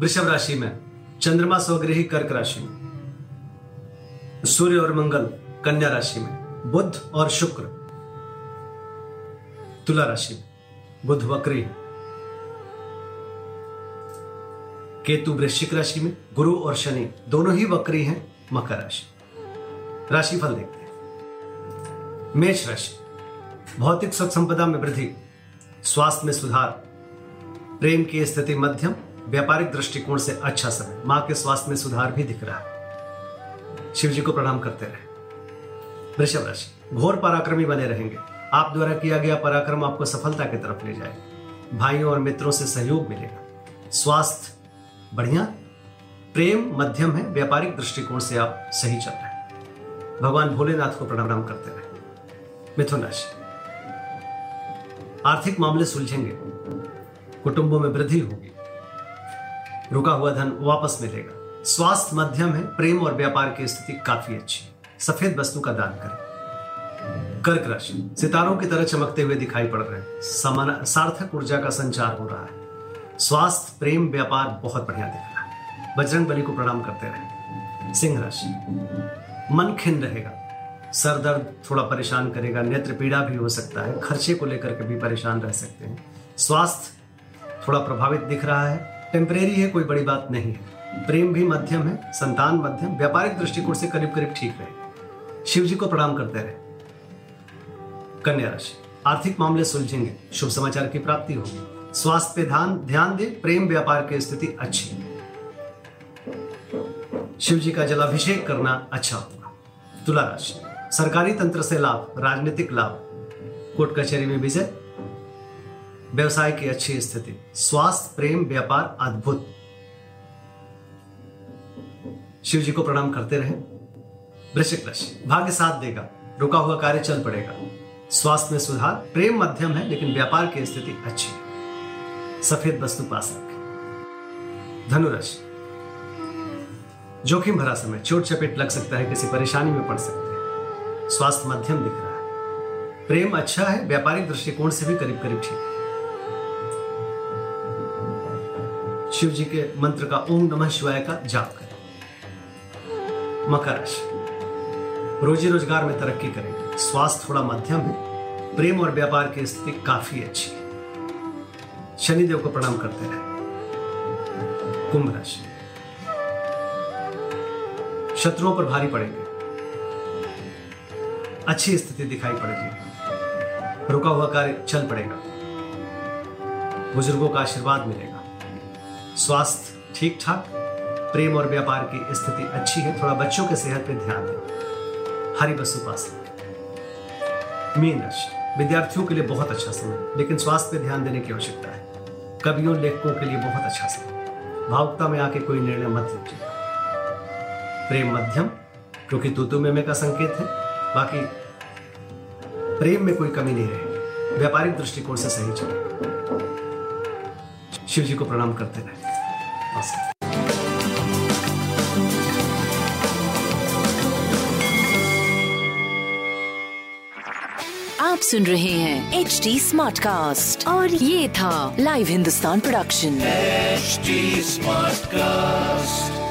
वृषभ राशि में, चंद्रमा स्वग्रही कर्क राशि में, सूर्य और मंगल कन्या राशि में, बुध और शुक्र तुला राशि में, बुध वक्री केतु वृश्चिक राशि में, गुरु और शनि दोनों ही वक्री हैं, मकर राशि। राशिफल देखते हैं। मेष राशि, भौतिक सुख संपदा में वृद्धि, स्वास्थ्य में सुधार, प्रेम की स्थिति मध्यम व्यापारिक दृष्टिकोण से अच्छा समय। माँ के स्वास्थ्य में सुधार भी दिख रहा है। शिव जी को प्रणाम करते रहे। वृषभ राशि, घोर पराक्रमी बने रहेंगे। आप द्वारा किया गया पराक्रम आपको सफलता की तरफ़ ले जाएगा। भाइयों और मित्रों से सहयोग मिलेगा। स्वास्थ्य बढ़िया, प्रेम मध्यम है, व्यापारिक दृष्टिकोण से आप सही चल रहे हैं। भगवान भोलेनाथ को प्रणाम करते रहे। मिथुन राशि, आर्थिक मामले सुलझेंगे। कुटुंबों में वृद्धि होगी। रुका हुआ धन वापस मिलेगा। स्वास्थ्य मध्यम है, प्रेम और व्यापार की स्थिति काफ़ी अच्छी है। सफ़ेद वस्तु का दान करें। कर्क राशि, सितारों की तरह चमकते हुए दिखाई पड़ रहे हैं। सार्थक ऊर्जा का संचार हो रहा है। स्वास्थ्य, प्रेम, व्यापार बहुत बढ़िया दिख रहा है। बजरंग बली को प्रणाम करते रहे। सिंह राशि, मन खिन रहेगा। सर दर्द थोड़ा परेशान करेगा, नेत्र पीड़ा भी हो सकता है। खर्चे को लेकर के भी परेशान रह सकते हैं। स्वास्थ्य थोड़ा प्रभावित दिख रहा है। टेम्परेरी है, कोई बड़ी बात नहीं है। प्रेम भी मध्यम है, संतान मध्यम, व्यापारिक दृष्टिकोण से करीब करीब ठीक रहे। शिव जी को प्रणाम करते रहे। कन्या राशि, आर्थिक मामले सुलझेंगे, शुभ समाचार की प्राप्ति होगी। स्वास्थ्य पे ध्यान ध्यान दे, प्रेम व्यापार की स्थिति अच्छी शिव जी का जलाभिषेक करना अच्छा होगा। तुला राशि, सरकारी तंत्र से लाभ, राजनीतिक लाभ। कोर्ट कचहरी में विजय व्यवसाय की अच्छी स्थिति। स्वास्थ्य, प्रेम, व्यापार अद्भुत। शिव जी को प्रणाम करते रहे। वृश्चिक राशि भाग्य साथ देगा। रुका हुआ कार्य चल पड़ेगा। स्वास्थ्य में सुधार, प्रेम मध्यम है, लेकिन व्यापार की स्थिति अच्छी है। सफ़ेद वस्तु पास रखें। धनुराशि। जोखिम भरा समय, चोट चपेट लग सकता है, किसी परेशानी में पड़ सकते हैं। स्वास्थ्य मध्यम दिख रहा है। प्रेम अच्छा है, व्यापारिक दृष्टिकोण से भी करीब करीब ठीक है। शिव जी के मंत्र का ओम नमः शिवाय का जाप करें। मकर राशि। रोजी रोज़गार में तरक्की करेंगे स्वास्थ्य थोड़ा मध्यम है। प्रेम और व्यापार की स्थिति काफ़ी अच्छी है। शनिदेव को प्रणाम करते रहे। कुंभ राशि। शत्रुओं पर भारी पड़ेंगे। अच्छी स्थिति दिखाई पड़ेगी। रुका हुआ कार्य चल पड़ेगा। बुज़ुर्गों का आशीर्वाद मिलेगा। स्वास्थ्य ठीक ठाक प्रेम और व्यापार की स्थिति अच्छी है, थोड़ा बच्चों के सेहत पे ध्यान दें। हरी पास मीन राशि। विद्यार्थियों के लिए बहुत अच्छा समय, लेकिन स्वास्थ्य पे ध्यान देने की आवश्यकता है। कवियों, लेखकों के लिए बहुत अच्छा समय। भावुकता में आके कोई निर्णय मत लीजिएगा प्रेम मध्यम, क्योंकि तूतु में का संकेत है। बाकी प्रेम में कोई कमी नहीं रहेगी व्यापारिक दृष्टिकोण से सही चले। शिव जी को प्रणाम करते रहे आप सुन रहे हैं एच डी स्मार्ट कास्ट और ये था live Hindustan production H smart Smartcast.